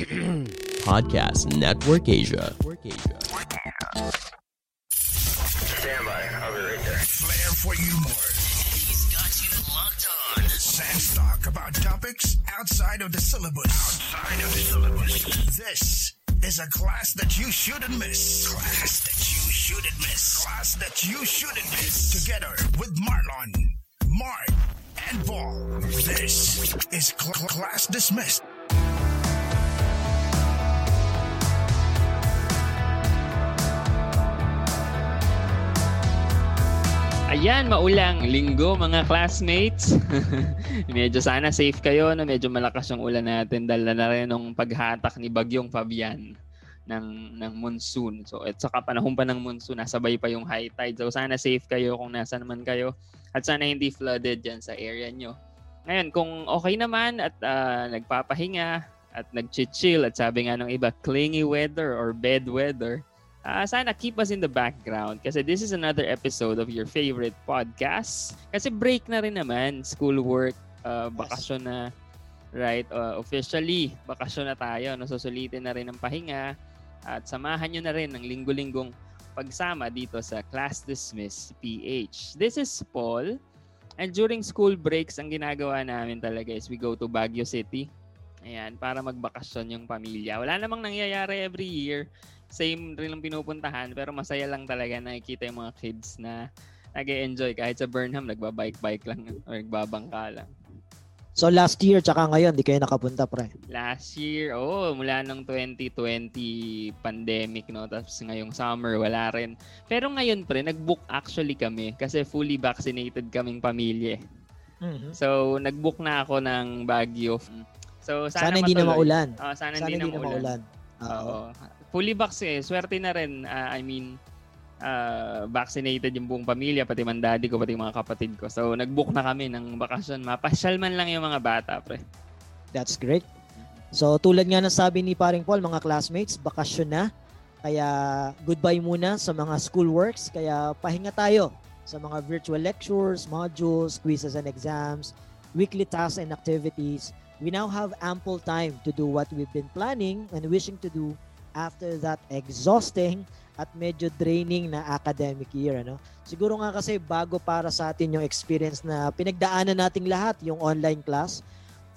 Podcast Network Asia. Stand by. I'll be right there. Flair for humor. He's got you locked on. Sans talk about topics outside of the syllabus. Outside of the syllabus. This is a class that you shouldn't miss. Class that you shouldn't miss. Class that you shouldn't miss. Together with Marlon, Mark, and Paul. This is cl- Class Dismissed. Ayan, maulang linggo mga classmates. medyo sana safe kayo na medyo malakas yung ulan natin dahil na rin ng paghatak ni Bagyong Fabian ng ng monsoon. So at saka panahon pa ng monsoon, nasabay pa yung high tide. So sana safe kayo kung nasa naman kayo at sana hindi flooded diyan sa area nyo. Ngayon, kung okay naman at ah, nagpapahinga at nag-chill at sabi nga ng iba, clingy weather or bed weather, Ah, sana keep us in the background kasi this is another episode of your favorite podcast. Kasi break na rin naman, schoolwork, uh, bakasyon na, right? Uh, officially, bakasyon na tayo. No? Susulitin na rin ang pahinga at samahan nyo na rin ng linggo-linggong pagsama dito sa Class Dismiss PH. This is Paul and during school breaks, ang ginagawa namin talaga is we go to Baguio City. Ayan, para magbakasyon yung pamilya. Wala namang nangyayari every year same rin ang pinupuntahan pero masaya lang talaga nakikita yung mga kids na nag enjoy kahit sa Burnham nagbabike-bike lang or nagbabangka lang. So last year tsaka ngayon, di kayo nakapunta pre. Last year, oh, mula nung 2020 pandemic, no? Tapos ngayong summer, wala rin. Pero ngayon, pre, nag-book actually kami kasi fully vaccinated kaming pamilya. Mhm. So, nag-book na ako ng Baguio. So, sana, Sana, hindi na maulan. Oh, sana, Sana hindi, na maulan. Oo. Oo. Fully vaccinated. Swerte na rin. ah, I mean, ah, vaccinated yung buong pamilya, pati man daddy ko, pati mga kapatid ko. So, nag-book na kami ng bakasyon. Mapasyal man lang yung mga bata, pre. That's great. So tulad nga ng sabi ni Paring Paul, mga classmates, bakasyon na. Kaya goodbye muna sa mga schoolworks. Kaya pahinga tayo sa mga virtual lectures, modules, quizzes and exams, weekly tasks and activities. We now have ample time to do what we've been planning and wishing to do after that exhausting at medyo draining na academic year. Ano? Siguro nga kasi bago para sa atin yung experience na pinagdaanan nating lahat, yung online class.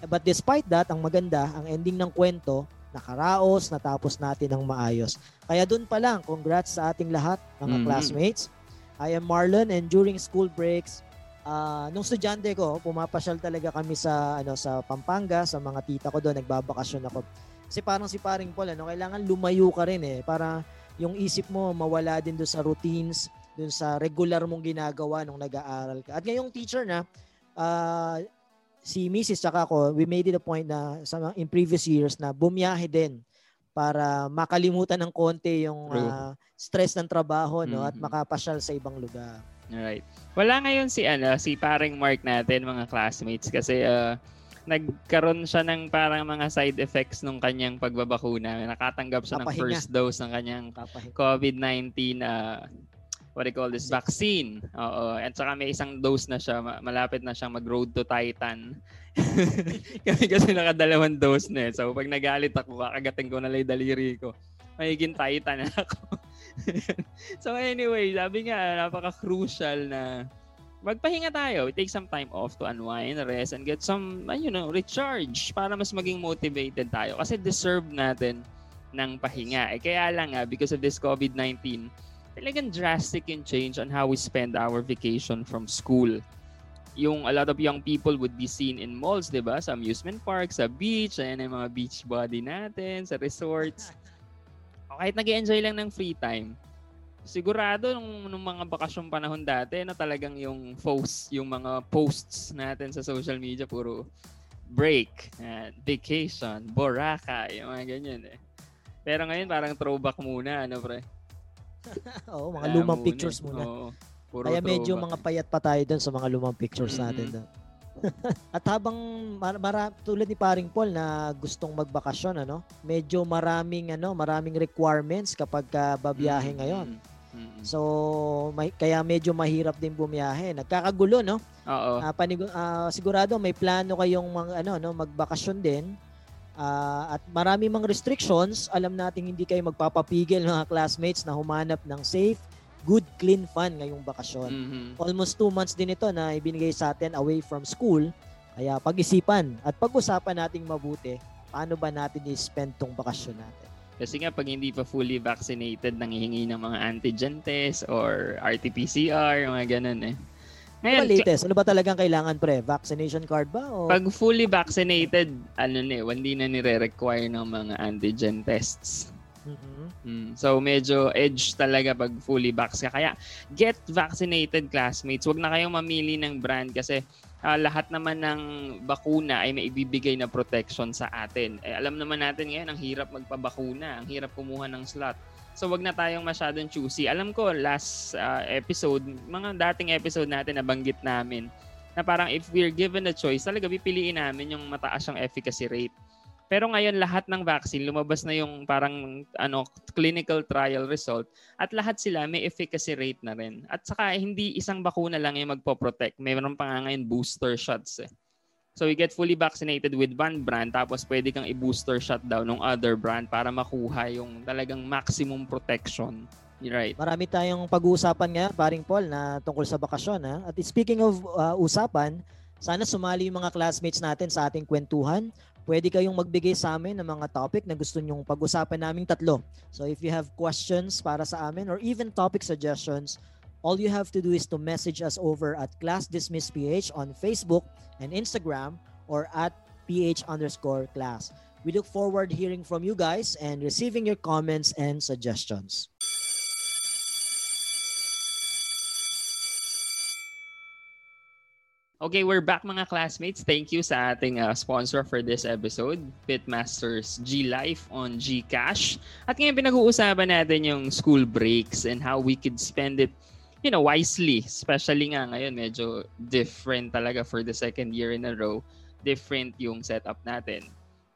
But despite that, ang maganda, ang ending ng kwento, nakaraos, natapos natin ng maayos. Kaya dun pa lang, congrats sa ating lahat, mga Mhm. classmates. I am Marlon and during school breaks, ah nung estudyante ko, pumapasyal talaga kami sa ano sa Pampanga, sa mga tita ko doon, nagbabakasyon ako. Kasi parang si paring Paul, ano, kailangan lumayo ka rin eh, para yung isip mo mawala din doon sa routines, doon sa regular mong ginagawa nung nag-aaral ka. At ngayong teacher na, ah, si Mrs. tsaka ako, we made it a point na sa in previous years na bumiyahe din para makalimutan ng konti yung ah, stress ng trabaho no at Mhm. makapasyal sa ibang lugar. Alright. Wala ngayon si ano, si paring Mark natin, mga classmates kasi uh, nagkaroon siya ng parang mga side effects nung kanyang pagbabakuna. Nakatanggap siya ng Papahinga. first dose ng kanyang Papahinga. COVID-19 uh, what do you call this vaccine. Oo. At saka may isang dose na siya, ma- malapit na siyang mag-road to Titan. Kami kasi nakadalawang dose na eh. So pag nagalit ako, kakagating ko na lang daliri ko. Magiging Titan na ako. so anyway, sabi nga, napaka-crucial na magpahinga tayo. We take some time off to unwind, rest, and get some, uh, you know, recharge para mas maging motivated tayo. Kasi deserve natin ng pahinga. Eh, kaya lang nga, because of this COVID-19, talagang drastic yung change on how we spend our vacation from school. Yung a lot of young people would be seen in malls, di ba? Sa amusement parks, sa beach, ayan yung mga beach body natin, sa resorts. O kahit nag enjoy lang ng free time, sigurado nung, nung mga bakasyong panahon dati na talagang yung posts, yung mga posts natin sa social media puro break, uh, vacation, Boracay, yung mga ganyan eh. Pero ngayon parang throwback muna, ano pre? Oo, mga Ah, lumang muna pictures muna. Oo, puro Kaya medyo throwback mga eh. payat pa tayo doon sa mga lumang pictures natin Mm-mm. doon. At habang mar- mara- tulad ni Paring Paul na gustong magbakasyon ano, medyo maraming ano, maraming requirements kapag ka babiyahe Mm, ngayon. Mm, mm. So may, kaya medyo mahirap din bumiyahe. Nagkakagulo no. Oo. Ah, panigu- ah, sigurado may plano kayong mga ano no, magbakasyon din. Ah, at marami mga restrictions, alam nating hindi kayo magpapapigil mga classmates na humanap ng safe, good, clean fun ngayong bakasyon Mhm. almost two months din ito na ibinigay sa atin away from school. Kaya pag-isipan at pag-usapan nating mabuti paano ba natin i-spend tong bakasyon natin. Kasi nga pag hindi pa fully vaccinated, nangihingi ng mga antigen test or RT-PCR, mga ganun eh. Ano Ngayon, ba latest? Ano ba talagang kailangan pre? Vaccination card ba? O pag fully vaccinated, ano na eh, hindi na nire-require ng mga antigen tests. Mhm. Mm. So medyo edge talaga pag fully vax ka. Kaya get vaccinated classmates. Huwag na kayong mamili ng brand kasi ah, lahat naman ng bakuna ay maibibigay na protection sa atin. Eh, alam naman natin ngayon ang hirap magpabakuna, ang hirap kumuha ng slot. So wag na tayong masyadong choosy. Alam ko last ah, episode, mga dating episode natin nabanggit namin na parang if we're given a choice, talaga pipiliin namin yung mataas yung efficacy rate. Pero ngayon lahat ng vaccine lumabas na yung parang ano clinical trial result at lahat sila may efficacy rate na rin. At saka hindi isang bakuna lang yung magpo-protect. Mayroon pa nga ngayon booster shots eh. So you get fully vaccinated with one brand tapos pwede kang i-booster shot daw ng other brand para makuha yung talagang maximum protection. Right. Marami tayong pag-uusapan ngayon, paring Paul, na tungkol sa bakasyon. Ha? At speaking of uh, usapan, sana sumali yung mga classmates natin sa ating kwentuhan. Pwede kayong magbigay sa amin ng mga topic na gusto nyong pag-usapan naming tatlo. So if you have questions para sa amin or even topic suggestions, all you have to do is to message us over at Class Dismiss PH on Facebook and Instagram or at PH underscore class. We look forward hearing from you guys and receiving your comments and suggestions. Okay, we're back mga classmates. Thank you sa ating uh, sponsor for this episode, Pitmasters G Life on Gcash. At ngayon pinag-uusapan natin yung school breaks and how we could spend it you know, wisely. Especially nga ngayon, medyo different talaga for the second year in a row. Different yung setup natin.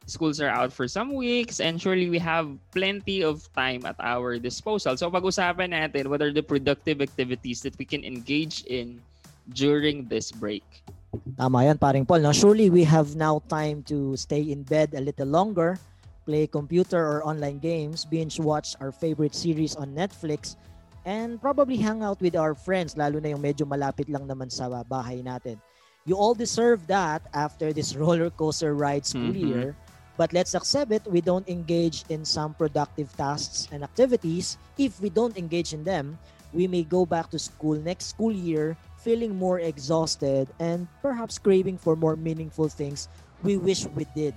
Schools are out for some weeks and surely we have plenty of time at our disposal. So pag-usapan natin what are the productive activities that we can engage in during this break. Tama yan, paring Paul. No? Surely we have now time to stay in bed a little longer, play computer or online games, binge watch our favorite series on Netflix, and probably hang out with our friends, lalo na yung medyo malapit lang naman sa bahay natin. You all deserve that after this roller coaster ride school Mhm. year. But let's accept it, we don't engage in some productive tasks and activities. If we don't engage in them, we may go back to school next school year feeling more exhausted and perhaps craving for more meaningful things we wish we did.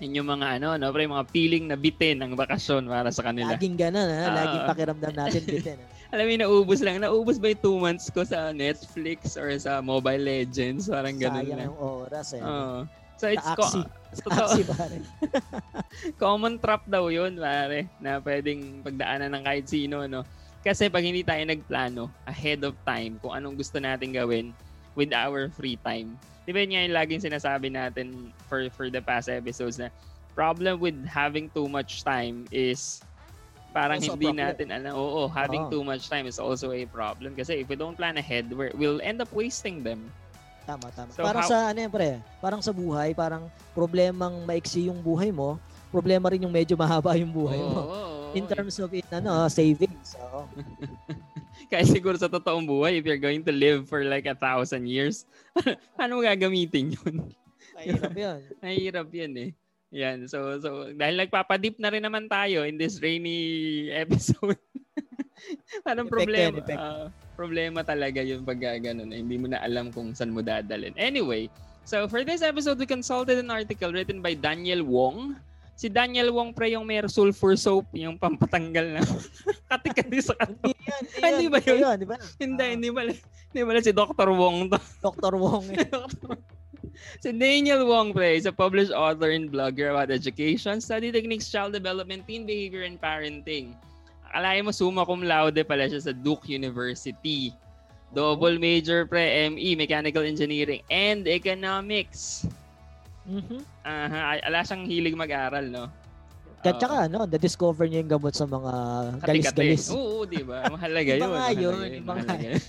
Yun yung mga ano, no, pre, mga feeling na bitin ng bakasyon para sa kanila. Laging ganun, ha? Laging Ah. pakiramdam natin bitin. Alam mo, naubos lang. Naubos ba yung two months ko sa Netflix or sa Mobile Legends? Parang ganun Sayang lang. yung oras eh. Oo. So it's Sa co-. Axie, pare. common trap daw yun, pare, na pwedeng pagdaanan ng kahit sino, no? Kasi pag hindi tayo nagplano ahead of time kung anong gusto natin gawin with our free time. Di ba yun nga yung laging sinasabi natin for, for the past episodes na problem with having too much time is parang Also hindi natin alam. Oo, having Oo. too much time is also a problem. Kasi if we don't plan ahead, we're, we'll end up wasting them. Tama, tama. So parang how- sa ano yan, pre? Parang sa buhay, parang problemang maiksi yung buhay mo, problema rin yung medyo mahaba yung buhay Oo, mo. oo, In oo. terms of it, ano, savings. So, Kaya siguro sa totoong buhay, if you're going to live for like a thousand years, mo gagamitin yun? mahirap yun. Mahirap yan eh. Yan. So, so dahil nagpapadip na rin naman tayo in this rainy episode. Parang Epekto problema. yan, epekto. ah, problema talaga yung pag ganun. eh. Hindi mo na alam kung saan mo dadalhin. Anyway, so for this episode, we consulted an article written by Daniel Wong Si Daniel Wong pre yung may sulfur soap, yung pampatanggal na kati-kati sa kanto. Hindi yan, hindi ba yun? yun, di ba? Hindi, Ah. hindi pala. Hindi pala si Dr. Wong to. Dr. Wong. eh. si Daniel Wong pre is a published author and blogger about education, study techniques, child development, teen behavior, and parenting. Akalain mo summa cum laude pala siya sa Duke University. Double major pre, ME, Mechanical Engineering, and Economics. Mhm. Aha, ala siyang hilig mag-aral, no? Kaya Oo. tsaka, ano, na-discover niya yung gamot sa mga galis-galis. Oo, di ba? Mahalaga yun. mahalaga yun.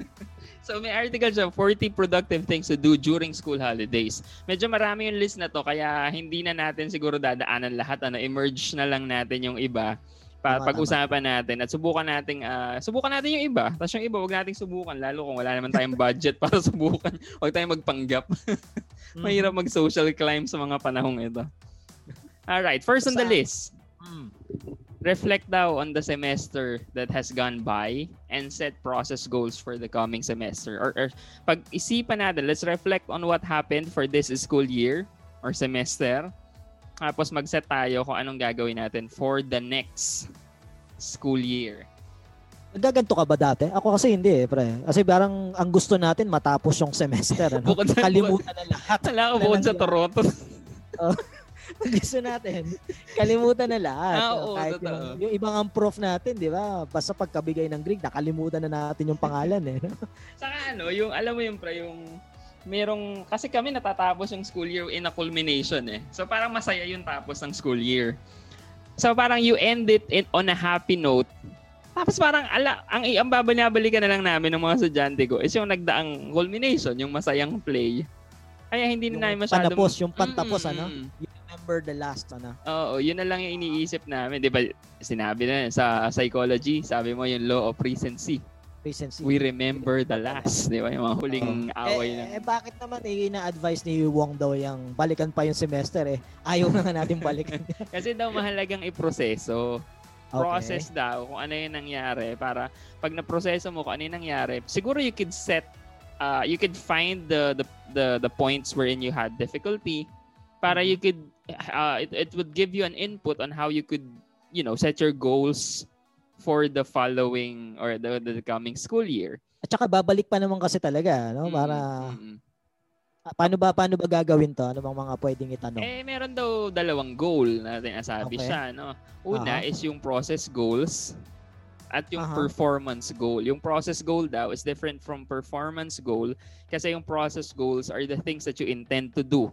so may article siya, 40 productive things to do during school holidays. Medyo marami yung list na to, kaya hindi na natin siguro dadaanan lahat. Ano, emerge na lang natin yung iba pa pag-usapan natin at subukan nating ah, subukan natin yung iba. Tapos yung iba, wag nating subukan lalo kung wala naman tayong budget para subukan. Wag tayong magpanggap. Mahirap mag-social climb sa mga panahong ito. All right, first on the list. Mm. reflect daw on the semester that has gone by and set process goals for the coming semester. Or, or pag-isipan natin, let's reflect on what happened for this school year or semester. Tapos mag-set tayo kung anong gagawin natin for the next school year. Nagaganto ka ba dati? Ako kasi hindi eh, pre. Kasi parang ang gusto natin matapos yung semester. Ano? Bukod sa- Kalimutan na lahat. Wala ko bukod sa Toronto. Ang gusto natin, kalimutan na lahat. Ah, No? oo, Kahit yung, yung ibang ang prof natin, di ba? Basta pagkabigay ng grade, nakalimutan na natin yung pangalan eh. Saka ano, yung alam mo yung pre, yung merong kasi kami natatapos yung school year in a culmination eh. So parang masaya yung tapos ng school year. So parang you end it in, on a happy note. Tapos parang ala, ang ang babalik-balikan na lang namin ng mga estudyante ko is yung nagdaang culmination, yung masayang play. Kaya hindi na namin masyadong... panapos, yung pantapos, Mm, ano? You remember the last, ano? Oo, yun na lang yung iniisip namin. Di ba, sinabi na sa psychology, sabi mo yung law of recency. Recency. We remember the last. Di ba? Yung mga huling away eh, ng... eh, bakit naman eh, na-advise ni Wong daw yung balikan pa yung semester eh. Ayaw na nga natin balikan. Kasi daw mahalagang iproseso. Okay. Process daw kung ano yung nangyari para pag naproseso mo kung ano yung nangyari, siguro you could set uh, you could find the, the the the points wherein you had difficulty para you could uh, it, it would give you an input on how you could you know set your goals for the following or the, the coming school year. At saka babalik pa naman kasi talaga, no? Para mm, mm. ah, paano ba paano ba gagawin 'to? Ano bang mga pwedeng itanong? Eh, meron daw dalawang goal na sinasabi Okay. siya, no? Una Aha. is yung process goals at yung Aha. performance goal. Yung process goal daw is different from performance goal kasi yung process goals are the things that you intend to do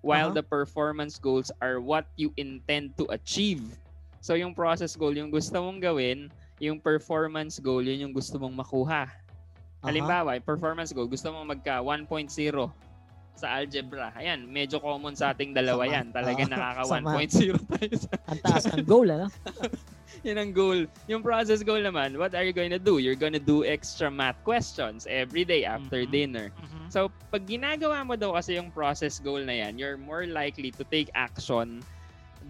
while Aha. the performance goals are what you intend to achieve. So yung process goal yung gusto mong gawin, yung performance goal yun yung gusto mong makuha. Halimbawa, yung performance goal, gusto mong magka 1.0 sa algebra. Ayan, medyo common sa ating dalawa Sama. yan. Talagang Oo. nakaka Sama. 1.0 tayo sa Ang taas ng goal, ano? yun ang goal. Yung process goal naman, what are you going to do? You're going to do extra math questions every day after Mhm. dinner. So, pag ginagawa mo daw kasi yung process goal na yan, you're more likely to take action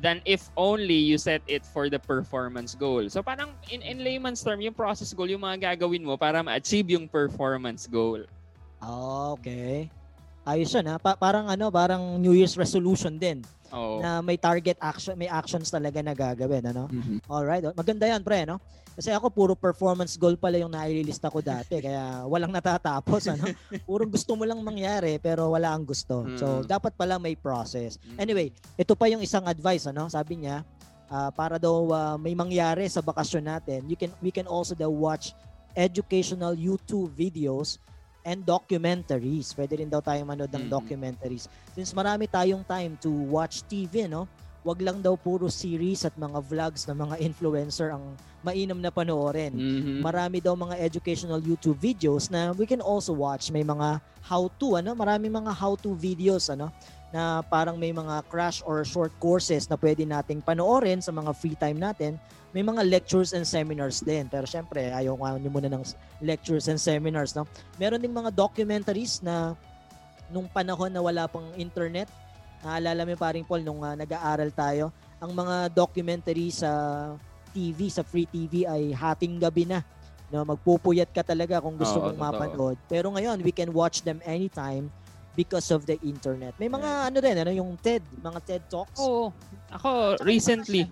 than if only you set it for the performance goal. So, parang in, in layman's term, yung process goal, yung mga gagawin mo para ma-achieve yung performance goal. Okay. Ayos yun, ha? Pa- parang ano, parang New Year's resolution din. Oo. Na may target action, may actions talaga na gagawin, ano? Mhm. Alright. Maganda yan, pre, no? Kasi ako, puro performance goal pala yung naililista ko dati. Kaya walang natatapos, ano? Puro gusto mo lang mangyari, pero wala ang gusto. So, Mm. dapat pala may process. Mm. Anyway, ito pa yung isang advice, ano? Sabi niya, ah, para daw ah, may mangyari sa bakasyon natin, you can we can also daw watch educational YouTube videos and documentaries. Pwede rin daw tayo manood ng Mm. documentaries. Since marami tayong time to watch TV, no? Wag lang daw puro series at mga vlogs ng mga influencer ang mainam na panoorin. Mhm. Marami daw mga educational YouTube videos na we can also watch. May mga how-to, ano? Marami mga how-to videos, ano? Na parang may mga crash or short courses na pwede nating panoorin sa mga free time natin. May mga lectures and seminars din. Pero syempre, ayaw ko nyo muna ng lectures and seminars, no? Meron ding mga documentaries na nung panahon na wala pang internet, naalala mo paring Paul nung ah, nag-aaral tayo, ang mga documentary sa TV, sa free TV ay hating gabi na. No, magpupuyat ka talaga kung gusto Oo, mong totoo. mapanood. Pero ngayon, we can watch them anytime because of the internet. May mga ano din, ano yung TED, mga TED Talks. Oo. Ako, recently,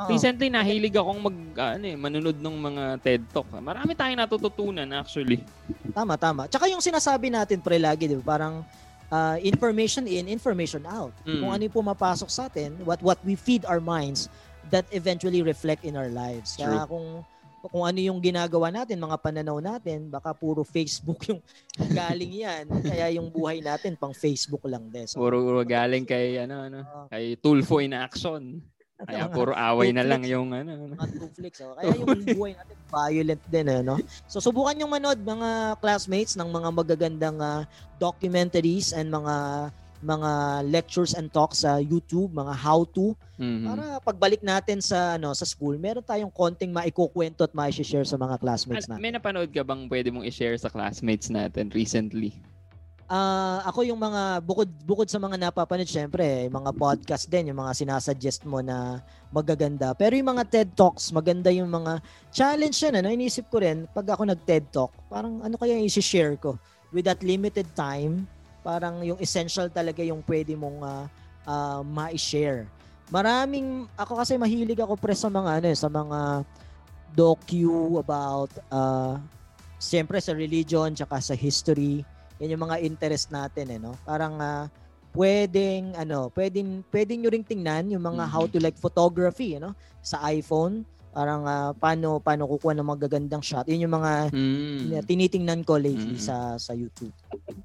Oo. recently nahilig akong mag, ano eh, manunod ng mga TED Talk. Marami tayong natututunan actually. Tama, tama. Tsaka yung sinasabi natin pre lagi, di ba? Parang uh, information in, information out. Mm. Kung ano yung pumapasok sa atin, what what we feed our minds, that eventually reflect in our lives. Kaya kung kung ano yung ginagawa natin, mga pananaw natin, baka puro Facebook yung galing yan. Kaya yung buhay natin pang Facebook lang din. So, Puro puro galing kay ano ano, Oo. kay Tulfo in action. Kaya puro away na lang yung ano. ano. mga two flicks. Oh. Kaya yung buhay natin violent din eh, no? So subukan yung manood mga classmates ng mga magagandang ah, documentaries and mga mga lectures and talks sa YouTube, mga how to Mhm. para pagbalik natin sa ano sa school, meron tayong konting maikukwento at mai-share sa mga classmates natin. may napanood ka bang pwede mong i-share sa classmates natin recently? Ah, ako yung mga bukod bukod sa mga napapanood syempre, yung mga podcast din, yung mga sinasuggest mo na magaganda. Pero yung mga TED Talks, maganda yung mga challenge yan. Ano, inisip ko rin pag ako nag-TED Talk, parang ano kaya yung i-share ko with that limited time, parang yung essential talaga yung pwede mong ah, ah, ma-share. Maraming ako kasi mahilig ako pre sa mga ano eh, sa mga docu about uh, siyempre sa religion tsaka sa history yan yung mga interest natin eh no parang ah, pwedeng ano pwedeng pwedeng nyo ring tingnan yung mga Mhm. how to like photography ano sa iPhone parang ah, paano paano kukuha ng magagandang shot yun yung mga Mm. tinitingnan ko lately Mhm. sa sa YouTube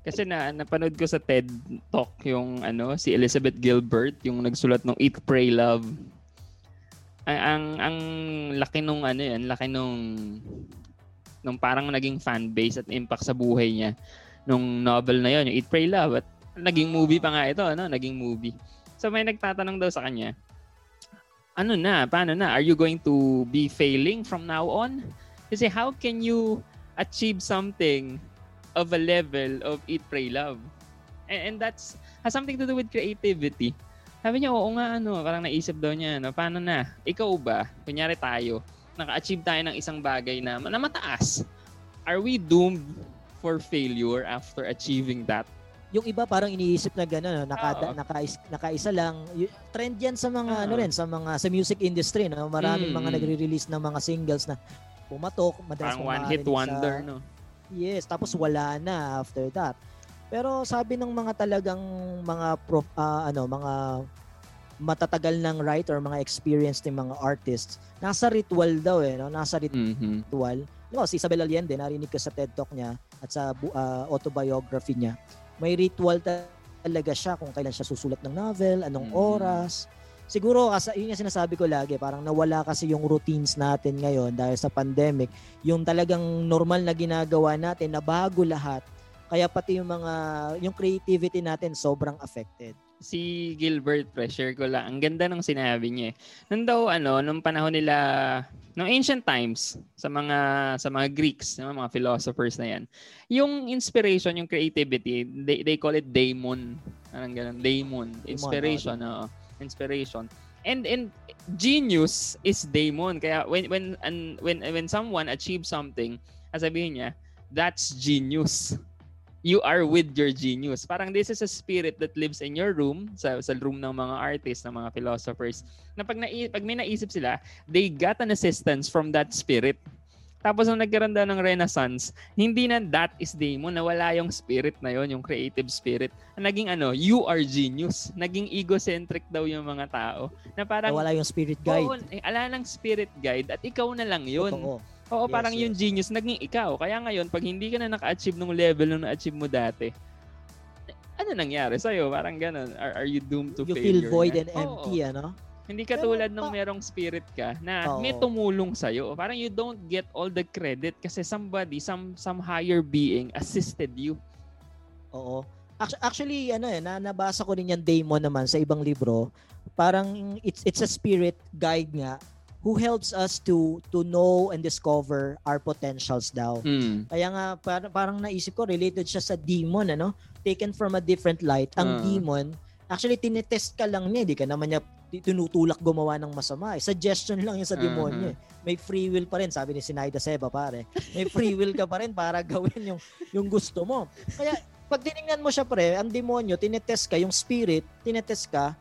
Kasi na napanood ko sa TED Talk yung ano si Elizabeth Gilbert yung nagsulat ng Eat Pray Love. Ang ang, ang laki nung ano yan, laki nung nung parang naging fan base at impact sa buhay niya nung novel na yon, yung Eat Pray Love at naging movie pa nga ito, ano, naging movie. So may nagtatanong daw sa kanya, ano na, paano na? Are you going to be failing from now on? Kasi how can you achieve something of a level of eat, pray, love. And, and that's has something to do with creativity. Sabi niya, oo nga, ano, parang naisip daw niya, no, paano na? Ikaw ba, kunyari tayo, naka-achieve tayo ng isang bagay na, na mataas. Are we doomed for failure after achieving that? yung iba parang iniisip na gano'n, no? Oo. naka, nakaisa, lang. Trend yan sa mga ano Oo. rin, sa mga sa music industry, no? Maraming Mm, mga nagre-release ng mga singles na pumatok, madalas Parang one hit wonder, sa, no? Yes, tapos wala na after that. Pero sabi ng mga talagang mga prof, ah, ano, mga matatagal ng writer, mga experienced ng mga artists, nasa ritual daw eh, no? Nasa Mhm. ritual. No, si Isabel Allende, narinig ko sa TED Talk niya at sa ah, autobiography niya. May ritual ta- talaga siya kung kailan siya susulat ng novel, anong Mm. oras. Siguro kasi yun yung sinasabi ko lagi, parang nawala kasi yung routines natin ngayon dahil sa pandemic. Yung talagang normal na ginagawa natin na bago lahat. Kaya pati yung mga yung creativity natin sobrang affected. Si Gilbert Pressure ko lang. Ang ganda ng sinabi niya. eh. Nung daw ano, nung panahon nila nung ancient times sa mga sa mga Greeks, yung mga philosophers na yan. Yung inspiration, yung creativity, they, they call it daemon. Parang ganun, daemon, inspiration, oo. inspiration. And and genius is daemon. Kaya when when and when when someone achieves something, sasabihin niya, that's genius you are with your genius. Parang this is a spirit that lives in your room, sa, sa room ng mga artists, ng mga philosophers, na pag, nai, pag may naisip sila, they got an assistance from that spirit. Tapos nung nagkaroon daw ng Renaissance, hindi na that is demon, nawala yung spirit na yon, yung creative spirit. Naging ano, you are genius. Naging egocentric daw yung mga tao. Na parang, Nawala yung spirit guide. Oo, eh, ala ng spirit guide at ikaw na lang yun. Totoo. Oo, Yes, parang yung yes. genius naging ikaw. Kaya ngayon, pag hindi ka na naka-achieve ng level na na-achieve mo dati, ano nangyari sa'yo? Parang ganun. Are, are you doomed to You failure? feel void na? and Oo. empty, ano? Hindi katulad nung merong spirit ka na Oo. may tumulong sa'yo. Parang you don't get all the credit kasi somebody, some some higher being assisted you. Oo. Actu- Actually, ano eh, na nabasa ko rin yung daemon naman sa ibang libro. Parang it's it's a spirit guide nga who helps us to to know and discover our potentials daw. Mm. Kaya nga parang, parang naisip ko related siya sa demon ano, taken from a different light. Ang demon, actually tinetest ka lang niya, di ka naman niya tinutulak gumawa ng masama. Eh. Suggestion lang yun sa demonyo. eh. May free will pa rin, sabi ni Sinaida Seba pare. May free will ka pa rin para gawin yung yung gusto mo. Kaya pag tiningnan mo siya pre, ang demonyo, tinetest ka, yung spirit, tinetest ka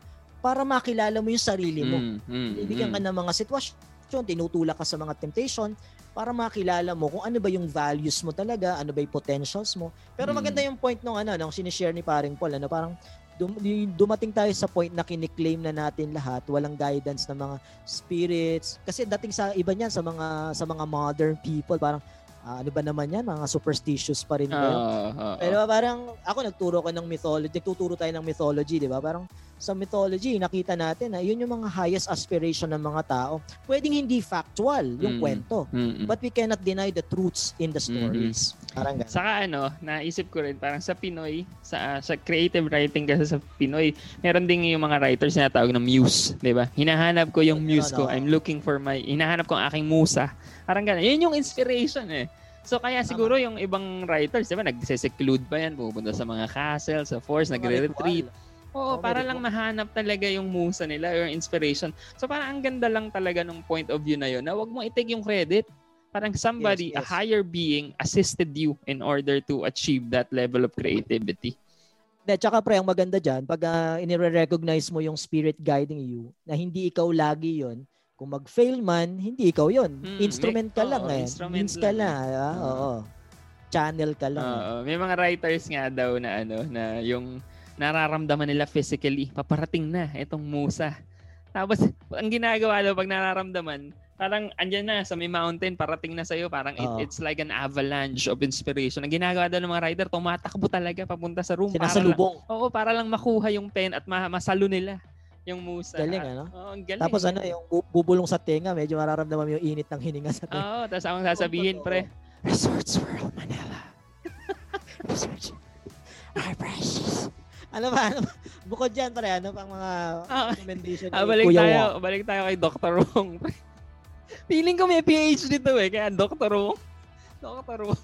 para makilala mo yung sarili mo. Mm, mm, Bibigyan ka mm. ng mga sitwasyon, tinutulak ka sa mga temptation para makilala mo kung ano ba yung values mo talaga, ano ba yung potentials mo. Pero Mm. maganda yung point nung ano, nung sinishare ni paring Paul, ano, parang dum- dumating tayo sa point na kiniklaim na natin lahat, walang guidance ng mga spirits. Kasi dating sa iba niyan sa mga sa mga modern people, parang ah, ano ba naman yan, mga superstitious pa rin kayo. Oo, oo. Pero parang ako nagturo ko ng mythology, nagtuturo tayo ng mythology, di ba? Parang sa mythology, nakita natin na yun yung mga highest aspiration ng mga tao. Pwedeng hindi factual yung Mm. kwento, Mm, mm. but we cannot deny the truths in the stories. Parang ganun. Saka ano, naisip ko rin parang sa Pinoy, sa sa creative writing kasi sa Pinoy, meron din yung mga writers na tawag na muse, 'di ba? Hinahanap ko yung muse ko. Oo. I'm looking for my hinahanap ko ang aking musa. Parang ganun. Yun yung inspiration eh. So kaya siguro yung ibang writers, 'di ba, nagse-seclude pa yan, pupunta sa mga castle, sa forest, nagre-retreat. ritual. Oo, Oo, para may lang mahanap talaga yung musa nila or inspiration. So parang ang ganda lang talaga nung point of view na yun na wag mo i-take yung credit. Parang somebody, Yes, a yes. higher being assisted you in order to achieve that level of creativity. De, tsaka pre, ang maganda dyan, pag uh, inire-recognize mo yung spirit guiding you, na hindi ikaw lagi yon kung mag-fail man, hindi ikaw yon Hmm, Instrument ka may- lang eh. instrument Means ka lang. Oo. Oo. Channel ka lang. eh. Oo, may mga writers nga daw na ano na yung nararamdaman nila physically, paparating na itong musa. Tapos ang ginagawa daw pag nararamdaman, parang andyan na sa may mountain, parating na sa'yo. Parang it- Oo. it's like an avalanche of inspiration. Ang ginagawa daw ng mga writer, tumatakbo talaga papunta sa room. para lang- Sinasalubong. Oo, para lang makuha yung pen at ma- masalo nila yung musa. Galing, ano? Oo, ang galing. Tapos ano, yung bu- bubulong sa tenga, medyo mararamdaman yung init ng hininga sa tenga. Oo, tapos akong sasabihin, pre, Resorts World Manila. Resorts. My precious. Ano ba? Ano ba? Bukod dyan, pare, ano pang mga Ah, recommendation Ah, balik Kuya tayo, Wong? balik tayo kay Dr. Wong. Feeling ko may PhD to eh, kaya Dr. Wong. Dr. Wong.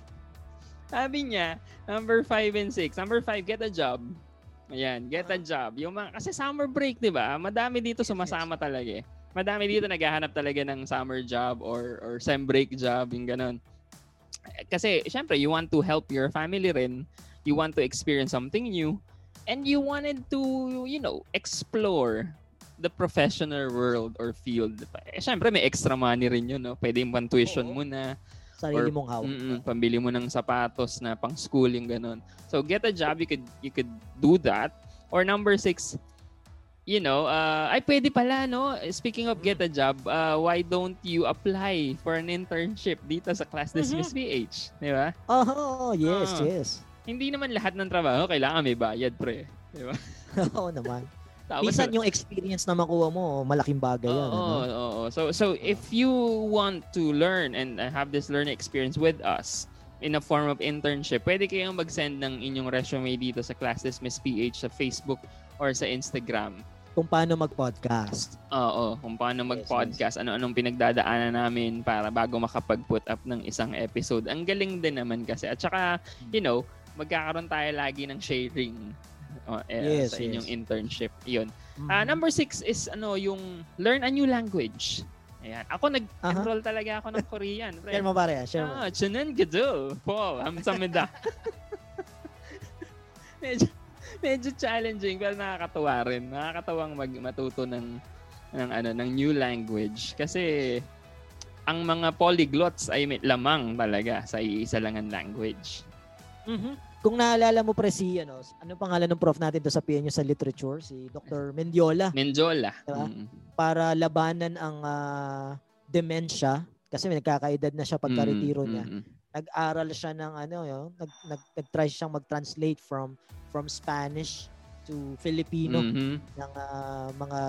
Sabi niya, number 5 and 6. Number 5, get a job. Ayan, get a job. Yung mga, kasi summer break, di ba? Madami dito sumasama talaga eh. Madami dito naghahanap talaga ng summer job or or sem break job, yung ganun. Kasi, syempre, you want to help your family rin. You want to experience something new. And you wanted to, you know, explore the professional world or field. Eh, syempre, may extra money rin yun, no? Pwede yung pan-tuition Oo. mo na. Sarili or- mong hawak. Mm-mm, pambili mo ng sapatos na pang school yung ganun. So get a job, you could you could do that. Or number six, you know, uh, ay pwede pala no. Speaking of get a job, uh, why don't you apply for an internship dito sa Class Dismiss PH, di ba? Oh, yes, Ah. yes. Hindi naman lahat ng trabaho kailangan may bayad, pre. Di ba? Oo naman. Tapos, Minsan yung experience na makuha mo, malaking bagay yan. Oo, ano? oo, oo. So so if you want to learn and have this learning experience with us in a form of internship, pwede kayong mag-send ng inyong resume dito sa Class Dismiss PH sa Facebook or sa Instagram. Kung paano mag-podcast. Oo, kung paano mag-podcast, ano-anong pinagdadaanan namin para bago makapag-put up ng isang episode. Ang galing din naman kasi. At saka, you know, magkakaroon tayo lagi ng sharing uh, eh, Yes, sa inyong yes. internship. Yun. Mhm. Ah, number six is ano yung learn a new language. Ayan. Ako nag-enroll talaga ako ng Korean. Share mo pare, share mo. Ah, chunan gado. Po, hamsamida. medyo, medyo challenging pero nakakatuwa rin. Nakakatawang mag matuto ng ng ano ng new language kasi ang mga polyglots ay may lamang talaga sa iisa lang ang language. Mhm. Kung naalala mo pre si ano, ano pangalan ng prof natin doon sa PNU sa literature, si Dr. Mendiola Menjola. Diba? Mm. para labanan ang ah, dementia kasi may nagkakaedad na siya pagka-retiro Mm, niya. mm, mm. Nag-aral siya ng ano, yun, nag, nag, nag-try siyang mag-translate from from Spanish to Filipino Mhm. ng ah, mga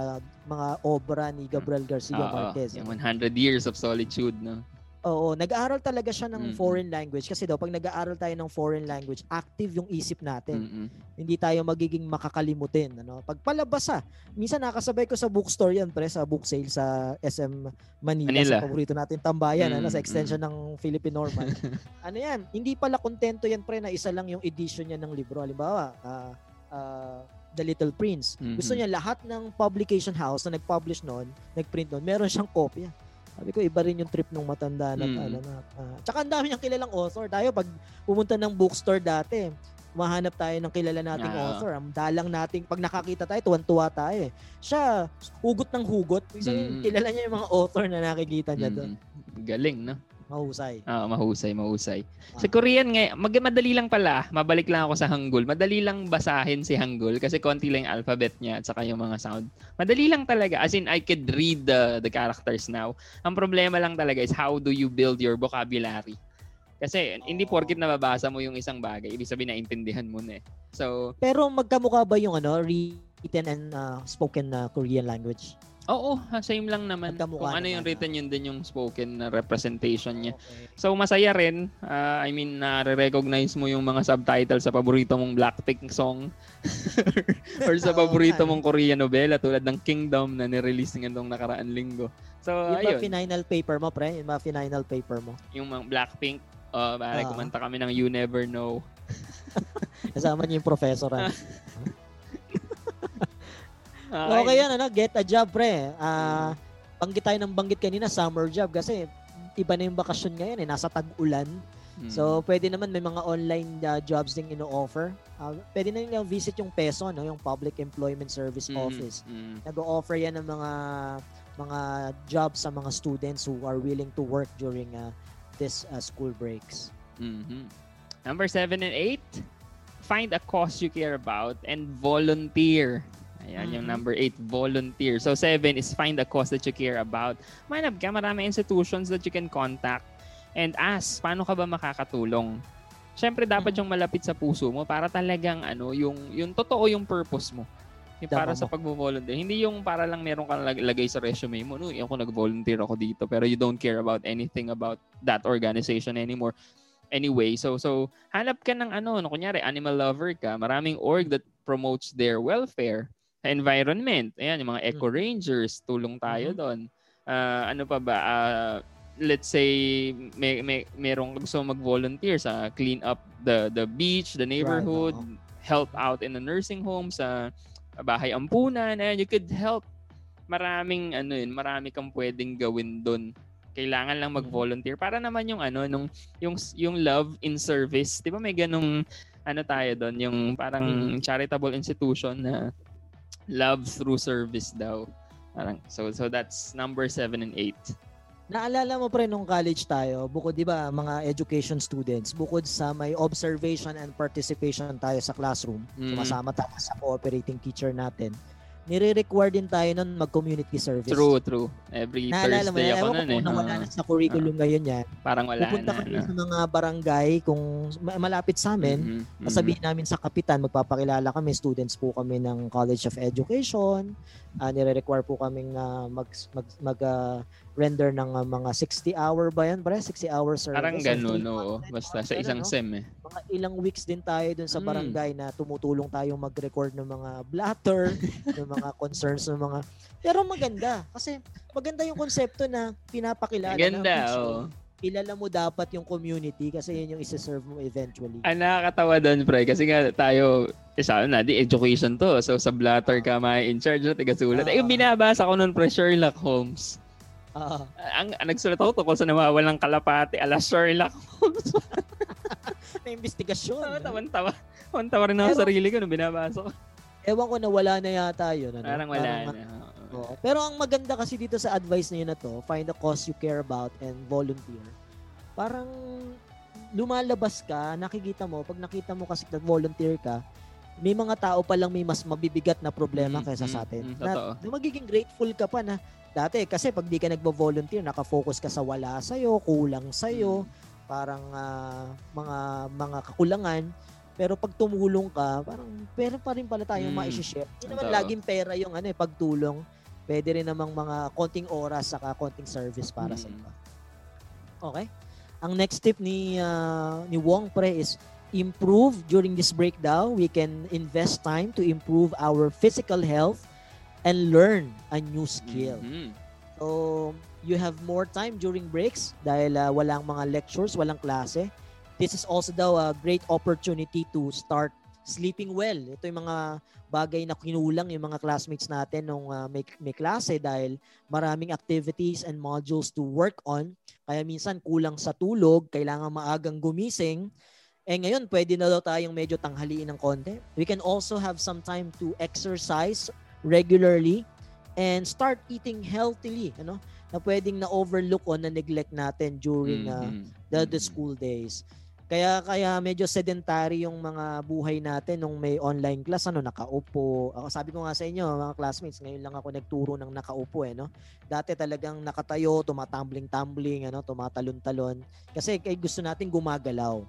mga obra ni Gabriel Garcia Oo, Marquez. yung ano. 100 years of solitude, no? Oo, nag-aaral talaga siya ng Mm. foreign language kasi daw pag nag-aaral tayo ng foreign language, active yung isip natin. Mm-mm. Hindi tayo magiging makakalimutin, ano. Pag palabas ah, minsan nakasabay ko sa bookstore yan pre sa book sale sa SM Manila, Manila. sa paborito natin tambayan, ano, Mm, sa extension ng Philippine Normal. ano yan, hindi pala kontento yan pre na isa lang yung edition niya ng libro. Halimbawa, ah, ah, The Little Prince. Gusto Mhm. niya lahat ng publication house na nag-publish noon, nag-print noon, meron siyang kopya. Sabi ko, iba rin yung trip ng matanda na, Mm. ano na. ah, tsaka ang dami niyang kilalang author. Tayo, pag pumunta ng bookstore dati, mahanap tayo ng kilala nating Oo. author. Ang dalang nating, pag nakakita tayo, tuwan-tuwa tayo eh. Siya, hugot ng hugot. Sabihin, Mm. kilala niya yung mga author na nakikita niya doon. Mm, Galing, no? Mahusay. Ah, mahusay, mahusay. Ah. Sa Korean nga, mag madali lang pala. Mabalik lang ako sa Hangul. Madali lang basahin si Hangul kasi konti lang yung alphabet niya at saka yung mga sound. Madali lang talaga. As in, I could read the, the characters now. Ang problema lang talaga is how do you build your vocabulary? Kasi hindi porkit nababasa mo yung isang bagay, ibig sabihin naintindihan mo na eh. So, Pero magkamukha ba yung ano, written and uh, spoken na Korean language? Oo, same lang naman. Kung ano yung ah. written, yun din yung spoken na representation niya. Okay. So masaya rin. Ah, I mean, na-recognize mo yung mga subtitles sa paborito mong Blackpink song or sa paborito nga, mong Korean novela tulad ng Kingdom na nirelease ng nakaraang linggo. So Yung ayun, final paper mo, pre? Yung final paper mo? yung mga Blackpink, uh, pare, Ah. kumanta kami ng You Never Know. Kasama niyo yung professor. ah. Ah, okay yan, ano? Get a job, pre. Ah, banggit tayo ng banggit kanina, summer job. Kasi iba na yung bakasyon ngayon eh. Nasa tag-ulan. mm. So, pwede naman may mga online uh, jobs ding ino-offer. Uh, pwede na nilang visit yung PESO, no? yung Public Employment Service Mm, Office. mm. Nag-o-offer yan ng mga mga jobs sa mga students who are willing to work during uh, this uh, school breaks. Mhm. Number seven and eight, find a cause you care about and volunteer. Ayan, yung Mhm. number eight, volunteer. So seven is find a cause that you care about. Manap ka, marami institutions that you can contact and ask, paano ka ba makakatulong? Siyempre, dapat yung malapit sa puso mo para talagang ano, yung, yung totoo yung purpose mo. Yung para sa mo. pagvo-volunteer. Hindi yung para lang meron kang lag- lagay sa resume mo, no, yung ako nag-volunteer ako dito, pero you don't care about anything about that organization anymore. Anyway, so so hanap ka ng ano, no, kunyari animal lover ka, maraming org that promotes their welfare, environment. Ayan, yung mga eco rangers, tulong tayo Mhm. doon. Ah, ano pa ba? Ah, let's say may, may merong gusto mag-volunteer sa clean up the the beach, the neighborhood, oo. help out in the nursing home sa bahay ampunan, ayan, you could help. Maraming ano yun, marami kang pwedeng gawin doon. Kailangan lang mag-volunteer para naman yung ano nung yung yung love in service. 'Di ba may ganung ano tayo doon, yung parang charitable institution na love through service daw. Parang so so that's number 7 and 8. Naalala mo pre nung college tayo, bukod 'di ba mga education students, bukod sa may observation and participation tayo sa classroom, Mm. sumasama tayo sa cooperating teacher natin. Nire-require din tayo nun mag-community service. True, true. Every Naalala mo Thursday yan? ako nun eh. nawala Oo. na sa curriculum ngayon yan. parang wala Pupunta na. kami no? sa mga barangay kung ma- malapit sa amin. Mhm, mhm. Sasabihin namin sa kapitan, magpapakilala kami, students po kami ng College of Education. Uh, nire-require po kaming uh, mag, mag, mag uh, render ng uh, mga 60 hour ba yan, pre? 60 hour service. Parang or ganun, oo. Basta sa isang no? sem eh. Mga ilang weeks din tayo dun sa Mm. barangay na tumutulong tayong mag-record ng mga blatter, ng mga concerns ng mga... Pero maganda. Kasi maganda yung konsepto na pinapakilala. Maganda, na, oo. Kilala mo dapat yung community kasi yun yung isa-serve mo eventually. Ang nakakatawa doon, pre, kasi nga tayo, eh, sa na, di education to. So, sa blatter ka, may in charge na taga-sulat. Eh, Oo. binabasa ko noon, pre, Sherlock Holmes. Ah, Ang, ang nagsulat ako tungkol sa nawawalang kalapati, ala Sherlock Holmes. na investigasyon. Tawa, tawan-tawa. Tawan-tawa rin ako sa sarili ko nung binabasa ko. Ewan ko na wala na yata yun. Ano? Parang wala Parang, na. oo. oo. Pero ang maganda kasi dito sa advice na yun na to, find a cause you care about and volunteer. Parang lumalabas ka, nakikita mo, pag nakita mo kasi nag-volunteer ka, may mga tao pa lang may mas mabibigat na problema Mm, kaysa mm, sa atin. mm, na, totoo. na magiging grateful ka pa na dati kasi pag di ka nagvo-volunteer, nakafocus ka sa wala sa'yo, kulang sa'yo, parang ah, mga mga kakulangan. Pero pag tumulong ka, parang pero pa rin pala tayong Mm. ma-share. Hindi naman Totoo. laging pera yung ano eh, pagtulong. Pwede rin namang mga konting oras saka konting service para sa Mm. iba. Okay? Ang next tip ni ah, ni Wong pre is improve during this breakdown. We can invest time to improve our physical health and learn a new skill. Mhm. So, you have more time during breaks dahil ah, walang mga lectures, walang klase. This is also daw a great opportunity to start sleeping well. Ito yung mga bagay na kinulang yung mga classmates natin nung ah, may, may klase dahil maraming activities and modules to work on. Kaya minsan kulang sa tulog, kailangan maagang gumising. Eh ngayon, pwede na daw tayong medyo tanghaliin ng konti. We can also have some time to exercise regularly and start eating healthily, ano? Na pwedeng na-overlook o na-neglect natin during uh, the, the Mhm. school days. Kaya kaya medyo sedentary yung mga buhay natin nung may online class ano nakaupo. Ako sabi ko nga sa inyo mga classmates, ngayon lang ako nagturo ng nakaupo eh no. Dati talagang nakatayo, tumatumbling-tumbling ano, tumatalon-talon kasi kay gusto natin gumagalaw.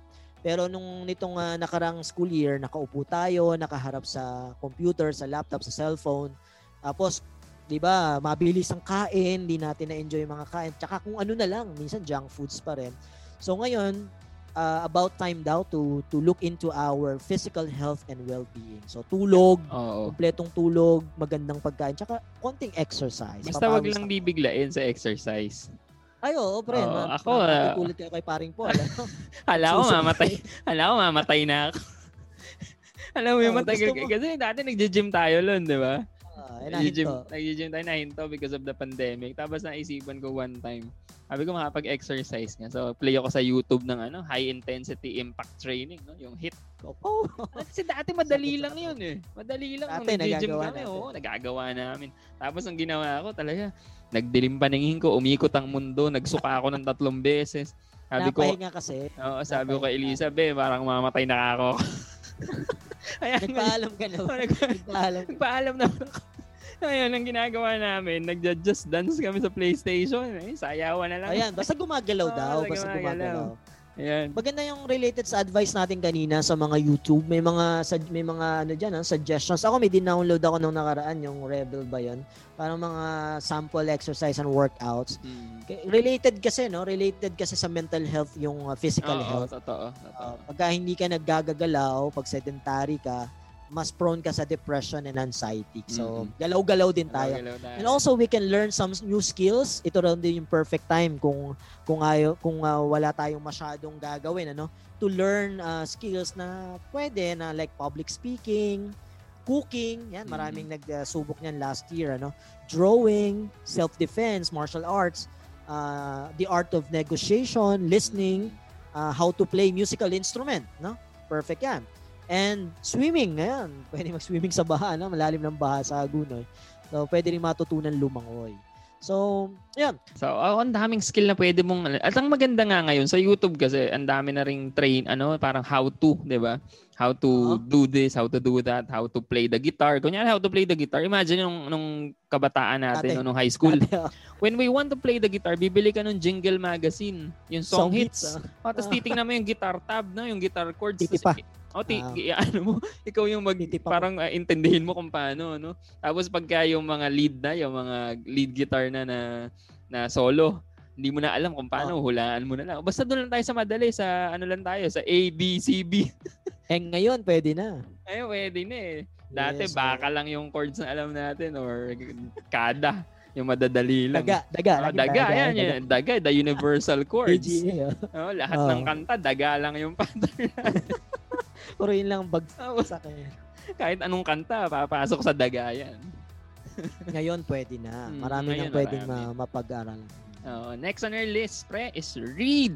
Pero nung nitong ah, nakarang school year, nakaupo tayo, nakaharap sa computer, sa laptop, sa cellphone. Tapos 'di ba, mabilis ang kain, hindi natin na-enjoy yung mga kain. Tsaka kung ano na lang, minsan junk foods pa rin. So ngayon, uh, about time daw to to look into our physical health and well-being. So tulog, Oo. kumpletong tulog, magandang pagkain, tsaka konting exercise. Basta wag lang bibiglain sa exercise. Ay, oo, pre. Oo, ma- ako, ah, makakatulad kayo kay paring Paul. Hala ko Susunod mamatay. Hala ko mamatay na ako. Alam mo yung Oo, matagal mo- kasi dati nagji-gym tayo lon, di ba? Ah, eh, Nagji-gym, nahinto. nagji-gym tayo nahinto because of the pandemic. Tapos naisipan ko one time. Sabi ko makapag-exercise nga. So play ako sa YouTube ng ano, high intensity impact training, no? Yung HIIT. Oh, Kasi dati madali lang yun eh. Madali lang nung Dati, nag-gym nagagawa kami. Oo, nagagawa namin. Tapos ang ginawa ko talaga, nagdilim paningin ko, umikot ang mundo, nagsuka ako ng tatlong beses. Sabi ko, napahinga kasi. oo, sabi ko kay. Elizabeth, parang mamatay na ako. Ayan, Nagpaalam ka na. Nagpaalam. Nagpaalam na ako. Ayun, ang ginagawa namin, nagja-just dance kami sa PlayStation. Eh, sayawan na lang. Ayan, basta gumagalaw Oo, daw. basta gumagalaw. gumagalaw. Ayan. Maganda yung related sa advice natin kanina sa mga YouTube. May mga may mga ano diyan, ah, suggestions. Ako may din-download ako nung nakaraan yung Rebel ba 'yon? Parang mga sample exercise and workouts. Mm. Related kasi no, related kasi sa mental health yung uh, physical Oo, health. totoo. totoo. Uh, pagka hindi ka naggagagalaw, pag sedentary ka, mas prone ka sa depression and anxiety. So, galaw-galaw din tayo. Galaw tayo. And also we can learn some new skills. Ito rin din yung perfect time kung kung ayo kung ah, wala tayong masyadong gagawin ano to learn ah, skills na pwede na like public speaking, cooking, yan maraming nagsubok niyan last year ano. Drawing, self-defense, martial arts, ah, the art of negotiation, listening, ah, how to play musical instrument, no? Perfect yan. And swimming, ayan. Pwede mag-swimming sa baha, no? Malalim ng baha sa Agunoy. So, pwede rin matutunan lumangoy. So, yan. So, oh, ang daming skill na pwede mong at ang maganda nga ngayon sa YouTube kasi ang dami na ring train ano, parang how to, 'di ba? How to Oo. do this, how to do that, how to play the guitar. Kunyari how to play the guitar. Imagine nung nung kabataan natin, no, nung high school. Dati, ah, When we want to play the guitar, bibili ka ng Jingle Magazine, yung song, hits. ah. Oh, tapos titingnan mo yung guitar tab, no, yung guitar chords. Titipa. Tas- Oh, ti- i- ano mo, ikaw yung mag parang ah, intindihin mo kung paano, no? Tapos pagka yung mga lead na, yung mga lead guitar na na, na solo, hindi mo na alam kung paano, Oh. hulaan mo na lang. Basta doon lang tayo sa madali, sa ano lang tayo, sa A, B, C, B. Eh, ngayon, pwede na. Ay, pwede na eh. Dati Yes, baka lang yung chords na alam natin or kada, yung madadali lang. Daga, daga. Oh, lagi daga, yan, yan. Daga, the universal chords. AGA, ah. Oh, lahat Oo. ng kanta, daga lang yung pattern. Puro yun lang Tapos, sa akin. kahit anong kanta, papasok sa daga yan. Ngayon, pwede na. Mm, Marami ngayon, nang pwedeng ma- mapag-aralan. Oh, next on our list, pre, is read.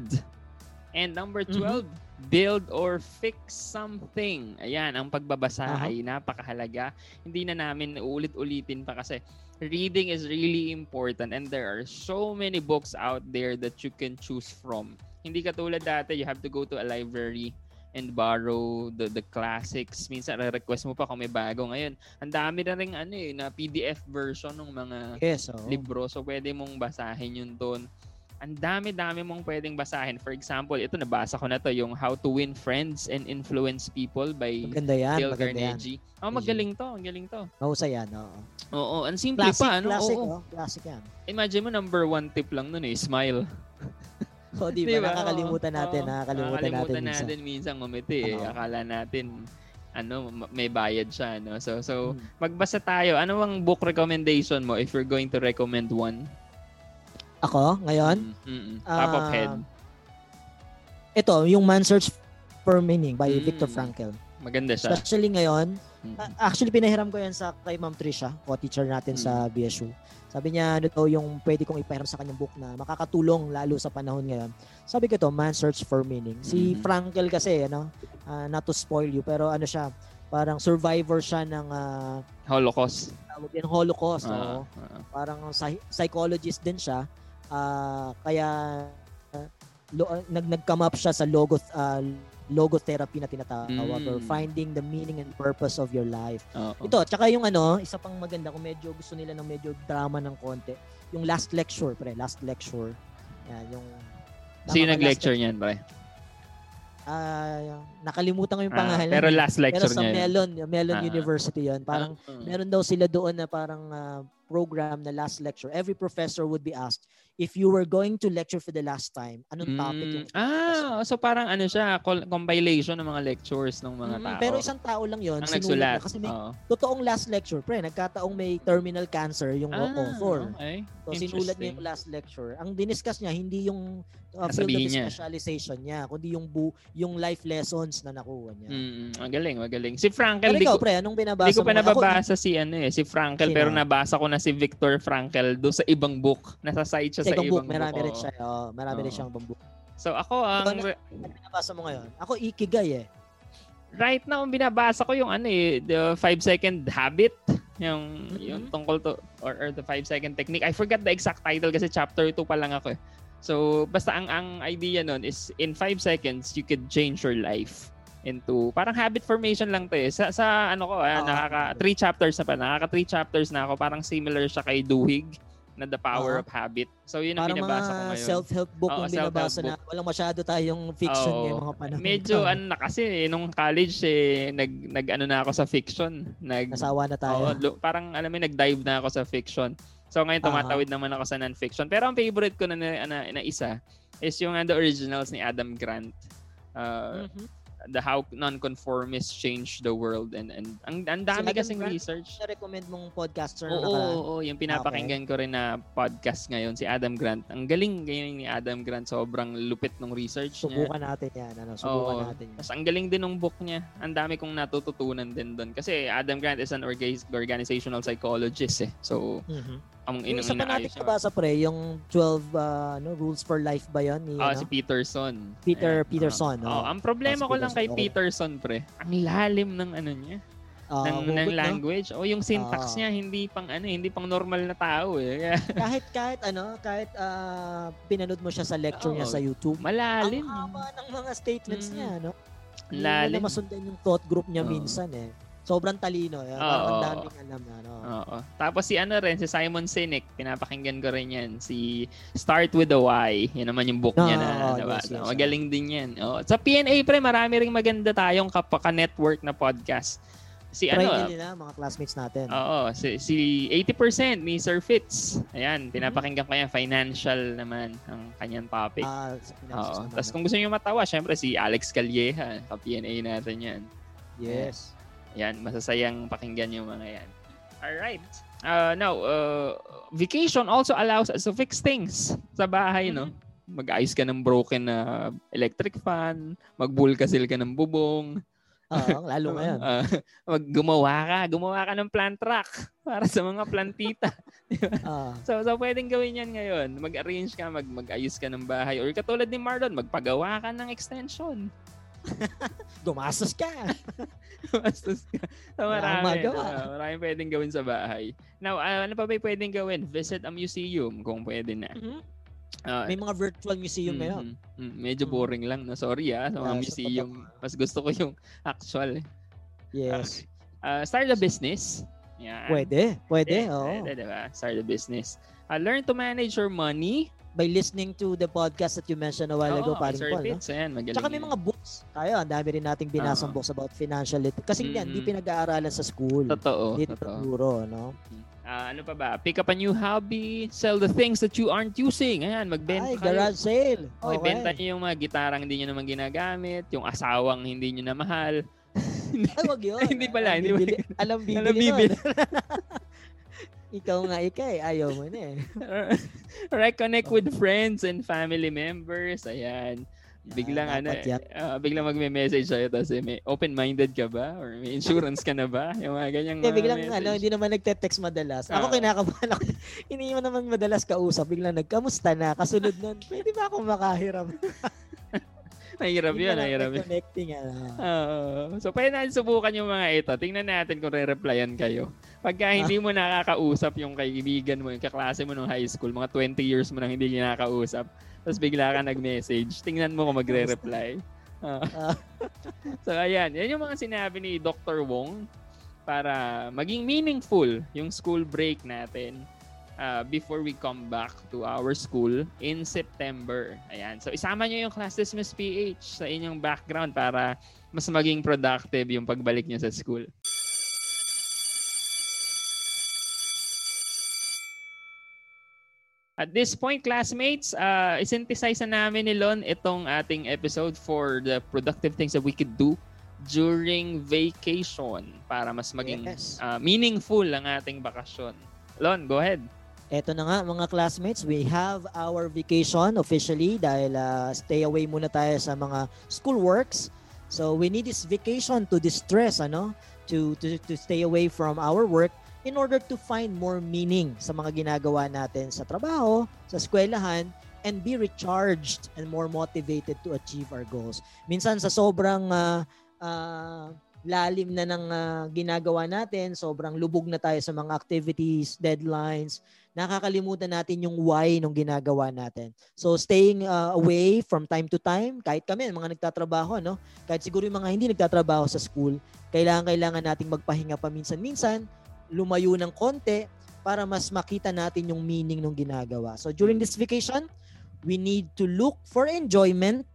And number Mhm. 12, build or fix something. Ayan, ang pagbabasa Aha. ay napakahalaga. Hindi na namin ulit-ulitin pa kasi reading is really important and there are so many books out there that you can choose from. Hindi katulad dati, you have to go to a library and borrow the the classics. Minsan re-request mo pa kung may bago. Ngayon, ang dami na rin ano eh, na PDF version ng mga Yes, oo. libro. So, pwede mong basahin yun doon. Ang dami-dami mong pwedeng basahin. For example, ito nabasa ko na to, yung How to Win Friends and Influence People by Maganda yan, Dale maganda yan. Carnegie. Oh, magaling to, ang galing to. Mahusay yan, oo. Oo, ang simple Classic, pa, ano? classic, Oo. oh. Classic yan. Imagine mo, number one tip lang nun eh, smile. O, di ba? Di ba? Nakakalimutan natin, Oo. nakakalimutan, Nakakalimutan natin, natin minsan ngumiti eh. Oo. Akala natin ano, ma- may bayad siya, no? So, so Hmm. magbasa tayo. Ano ang book recommendation mo if you're going to recommend one? Ako, ngayon, Mm, mm, mm. Top of head. Ito, yung Man Search for Meaning by Mm. Viktor Frankl. Maganda siya. Especially ngayon, Mm. A- Actually, pinahiram ko yan sa kay Ma'am Trisha, co-teacher natin sa BSU. Sabi niya, ano daw yung pwede kong ipahiram sa kanyang book na makakatulong lalo sa panahon ngayon. Sabi ko to, Man Search for Meaning. Si Mhm. Frankel kasi, ano, ah, not to spoil you, pero ano siya, parang survivor siya ng ah, Holocaust. tawag yan, Holocaust. Ah, oo. ah. Parang psy- psychologist din siya. Ah, kaya ah, lo- nag nag-come up siya sa logo ah, logotherapy na tinatawag or Mm. finding the meaning and purpose of your life. Oo. Ito, tsaka yung ano, isa pang maganda kung medyo gusto nila ng medyo drama ng konti, yung last lecture, pre, last lecture. Yan, yung Sino nag-lecture niyan, pre? Ah, nakalimutan ko yung Ah, pangalan. pero eh. last lecture Pero sa niya. yun. Melon, Melon Ah. University 'yon. Parang Ah, meron daw sila doon na parang ah, program na last lecture. Every professor would be asked, if you were going to lecture for the last time, anong topic yung Mm, ah, so parang ano siya, compilation ng mga lectures ng mga Mm, tao. Pero isang tao lang 'yon, ang nagsulat. niya. Kasi may Oo. totoong last lecture, pre. Nagkataong may terminal cancer yung Ah, author. okay. So sinulat niya yung last lecture. Ang diniscuss niya hindi yung uh, field of niya. specialization niya, kundi yung bu yung life lessons na nakuha niya. Mm, magaling, magaling. Si Frankel, Pero di ikaw, ko, pre, anong binabasa di ko pa mo? Ako, nababasa si ano eh, si Frankel, Sino? pero nabasa ko na si Victor Frankel do sa ibang book. Nasa site siya sa sa, ibang book, ibang marami rin siya. Oh, marami rin Oo. siyang ibang book. So ako, ang Ikaw Ano binabasa mo ngayon? Ako, Ikigai eh. right now, ang binabasa ko yung ano eh, the 5 second habit. Yung, Mhm. yung tungkol to, or, or the 5 second technique. I forgot the exact title kasi chapter 2 pa lang ako eh. So, basta ang, ang idea nun is in 5 seconds, you could change your life into, parang habit formation lang to eh. Sa, sa ano ko, ah, Oo. nakaka, 3 chapters na pa, nakaka 3 chapters na ako, parang similar siya kay Duhigg na The Power Oo. of Habit. So, yun ang Parang binabasa ko ngayon. self-help book Oo, yung binabasa self-help na walang masyado tayong fiction Oo. ngayong mga panahon. Medyo ano na kasi eh, nung college eh nag nag ano na ako sa fiction. Nag Nasawa na tayo. Oo, lu- parang alam mo nag-dive na ako sa fiction. So ngayon tumatawid naman ako sa non-fiction. Pero ang favorite ko na, na, na, na isa is yung uh, the originals ni Adam Grant. Uh, Mhm. The how nonconformists change the world and and ang, ang dami Adam kasing Grant, research. Na-recommend mong podcaster Oo, na oo, nakaraan. oo, yung pinapakinggan ko rin na podcast ngayon si Adam Grant. Ang galing galing ni Adam Grant, sobrang lupit ng research niya. Subukan natin yan. Ano, subukan Oo. natin yan. Tapos ang galing din ng book niya. Ang dami kong natututunan din doon. Kasi Adam Grant is an orga- organizational psychologist eh. So, Mhm. ang inong isa pa natin nabasa pre, yung 12 uh, no, rules for life ba yun? Ni, Ah, ano? si Peterson. Peter- Ayan. Peterson, Oo. oo. ang problema si ko lang kay Peterson, Peterson, pre, ang lalim ng ano niya, Ah, ng, ng hugot, no? language. O yung syntax Ah. niya, hindi pang ano, hindi pang normal na tao eh. Kahit kahit ano, kahit ah, pinanood mo siya sa lecture niya Oo. sa YouTube. malalim. Ang haba ng mga statements Mm. niya, no? Ang Hindi lalim. na masundan yung thought group niya Oo. minsan eh. Sobrang talino. Eh. Parang ang daming alam na. No? Oo. Tapos si ano rin, si Simon Sinek, pinapakinggan ko rin yan. Si Start with the Why. Yan naman yung book niya na Oo, nabasa. yes, yes, Magaling din yan. Oo. Sa PNA pre, marami ring maganda tayong kapaka-network na podcast. Si Try ano, nila mga classmates natin. Oo, si, si 80% ni Sir Fitz. Ayan, Mm-hmm. pinapakinggan ko yan. Financial naman ang kanyang topic. Ah, Oo. Tapos no? kung gusto niyo matawa, syempre si Alex Calleja. Sa PNA natin yan. Yes. Yan, masasayang pakinggan yung mga yan. Alright. Uh, now, uh, vacation also allows us to fix things sa bahay, no? Mag-ayos ka ng broken na electric fan, magbulkasil ka ng bubong, Oo, lalo ngayon. uh, mag gumawa ka, gumawa ka ng plant rack para sa mga plantita. Ah, So, so pwedeng gawin yan ngayon. Mag-arrange ka, mag mag-ayos ka ng bahay. Or katulad ni Marlon, magpagawa ka ng extension. gumastos ka. Bastos ka. So, marami. magawa. Uh, marami pwedeng gawin sa bahay. Now, uh, ano pa ba pwedeng gawin? Visit a museum kung pwede na. Mhm. Uh, May mga virtual museum mhm, ngayon. mhm. medyo Mhm. boring lang. No? Sorry ah, sa mga Yeah, museum. Mas gusto ko yung actual. Yes. Uh, start a business. Yan. Pwede. Pwede, oo. Pwede, diba? Start a business. Uh, learn to manage your money. By listening to the podcast that you mentioned a while ago, Oo, paring Paul. No? Fitz, ayan, magaling Tsaka may yan. mga books. Tayo, ang dami rin nating binasang Oo. books about financial lit. Kasi nga, hindi Mhm. pinag-aaralan sa school. Totoo. Hindi totoo. tinuturo, no? Ah, ano pa ba? Pick up a new hobby. Sell the things that you aren't using. Ayan, magbenta Ay, kayo. garage sale. Oh, Okay. ibenta niyo yung mga gitarang hindi niyo naman ginagamit, yung asawang hindi niyo na mahal. Ay, wag yun. Hindi pala, Alam hindi bibili, alam bibili. Alam bibili. Ikaw nga, ikay. Ayaw mo na eh. Reconnect with friends and family members. Ayan. Biglang ano, dapat yan. ah, biglang magme-message sa'yo tapos eh, may open-minded ka ba? Or may insurance ka na ba? Yung mga ganyang Hindi, mga biglang message. ano, hindi naman nagte-text madalas. Ako Ah. kinakabahan ako. Hindi mo naman madalas kausap. Biglang nagkamusta na. Kasunod nun, pwede ba ako makahiram? Nahirap yun, nahirap yun. Connecting. Ano. Oo. so, pwede natin subukan yung mga ito. Tingnan natin kung re-replyan kayo. Pagka hindi mo nakakausap yung kaibigan mo, yung kaklase mo nung high school, mga 20 years mo nang hindi kinakausap, tapos bigla ka nag-message, tingnan mo kung magre-reply. Ah. so, ayan. Yan yung mga sinabi ni Dr. Wong para maging meaningful yung school break natin uh, before we come back to our school in September. Ayan. So, isama nyo yung Class Dismiss PH sa inyong background para mas maging productive yung pagbalik nyo sa school. At this point, classmates, uh, isynthesize na namin ni Lon itong ating episode for the productive things that we could do during vacation para mas maging Yes. uh, meaningful ang ating bakasyon. Lon, go ahead. Eto na nga mga classmates, we have our vacation officially dahil ah, stay away muna tayo sa mga school works. So we need this vacation to distress, ano? To, to, to stay away from our work in order to find more meaning sa mga ginagawa natin sa trabaho, sa eskwelahan, and be recharged and more motivated to achieve our goals. Minsan sa sobrang ah, ah, lalim na ng ah, ginagawa natin, sobrang lubog na tayo sa mga activities, deadlines, nakakalimutan natin yung why nung ginagawa natin. So staying uh, away from time to time, kahit kami mga nagtatrabaho, no? Kahit siguro yung mga hindi nagtatrabaho sa school, kailangan kailangan nating magpahinga paminsan-minsan, lumayo ng konti para mas makita natin yung meaning ng ginagawa. So during this vacation, we need to look for enjoyment.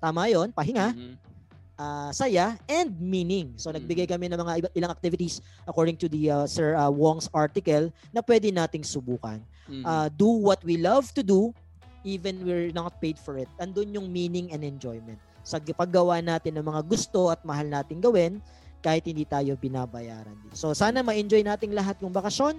Tama 'yon, pahinga Mhm. Ah, saya and meaning. So nagbigay kami ng mga ilang activities according to the uh, Sir uh, Wong's article na pwede nating subukan. Mhm. Uh, do what we love to do even we're not paid for it. Andun yung meaning and enjoyment. Sa paggawa natin ng mga gusto at mahal nating gawin kahit hindi tayo binabayaran. din. So sana ma-enjoy nating lahat yung bakasyon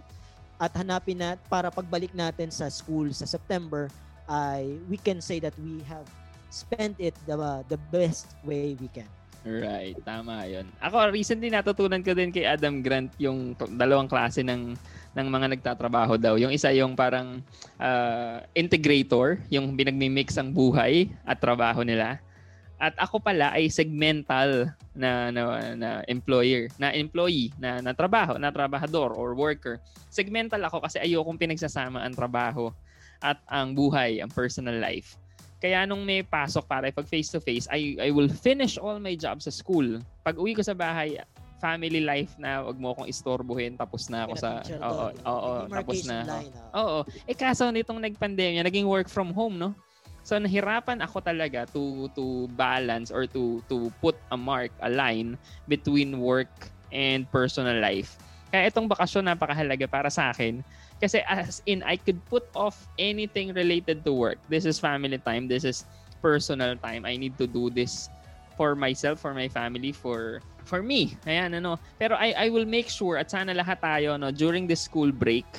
at hanapin na para pagbalik natin sa school sa September ay we can say that we have spent it the, the best way we can. Right, tama 'yon. Ako recently natutunan ko din kay Adam Grant yung dalawang klase ng ng mga nagtatrabaho daw. Yung isa yung parang ah, integrator, yung binagmi-mix ang buhay at trabaho nila. At ako pala ay segmental na na, na employer, na employee, na, na trabaho, na trabahador or worker. Segmental ako kasi ayokong pinagsasama ang trabaho at ang buhay, ang personal life. Kaya nung may pasok para pag face to face, I I will finish all my jobs sa school. Pag uwi ko sa bahay, family life na, wag mo akong istorbohin, tapos na ako sa Oo, oo, tapos na. line, ah. Oo. Eh kaso nitong nagpandemya, naging work from home, no? So nahirapan ako talaga to to balance or to to put a mark, a line between work and personal life. Kaya itong bakasyon napakahalaga para sa akin kasi as in I could put off anything related to work. This is family time, this is personal time. I need to do this for myself, for my family, for for me. Ayan ano. Pero I I will make sure at sana lahat tayo no during the school break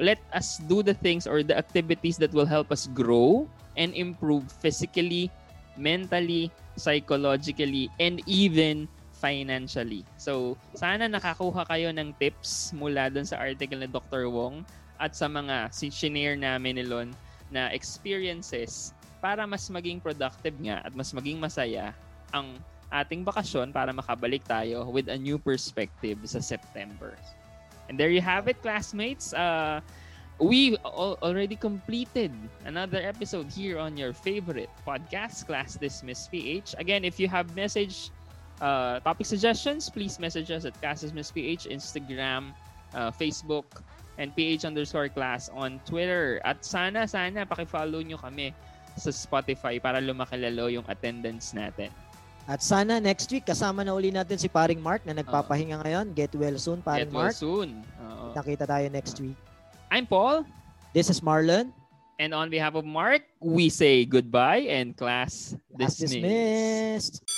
let us do the things or the activities that will help us grow and improve physically, mentally, psychologically, and even financially. So, sana nakakuha kayo ng tips mula dun sa article ni Dr. Wong at sa mga sinare namin ni Lon na experiences para mas maging productive nga at mas maging masaya ang ating bakasyon para makabalik tayo with a new perspective sa September. And there you have it, classmates. Uh, we al- already completed another episode here on your favorite podcast, Class Dismiss PH. Again, if you have message uh, topic suggestions, please message us at Class Dismiss PH, Instagram, uh, Facebook, and PH underscore class on Twitter. At sana, sana, pakifollow nyo kami sa Spotify para lumakilalo yung attendance natin. At sana next week kasama na uli natin si Paring Mark na nagpapahinga ngayon. Get well soon, Paring Get well Mark. soon. Oo. Nakita tayo next week. I'm Paul. This is Marlon. And on behalf of Mark, we say goodbye and class Class dismissed. dismissed.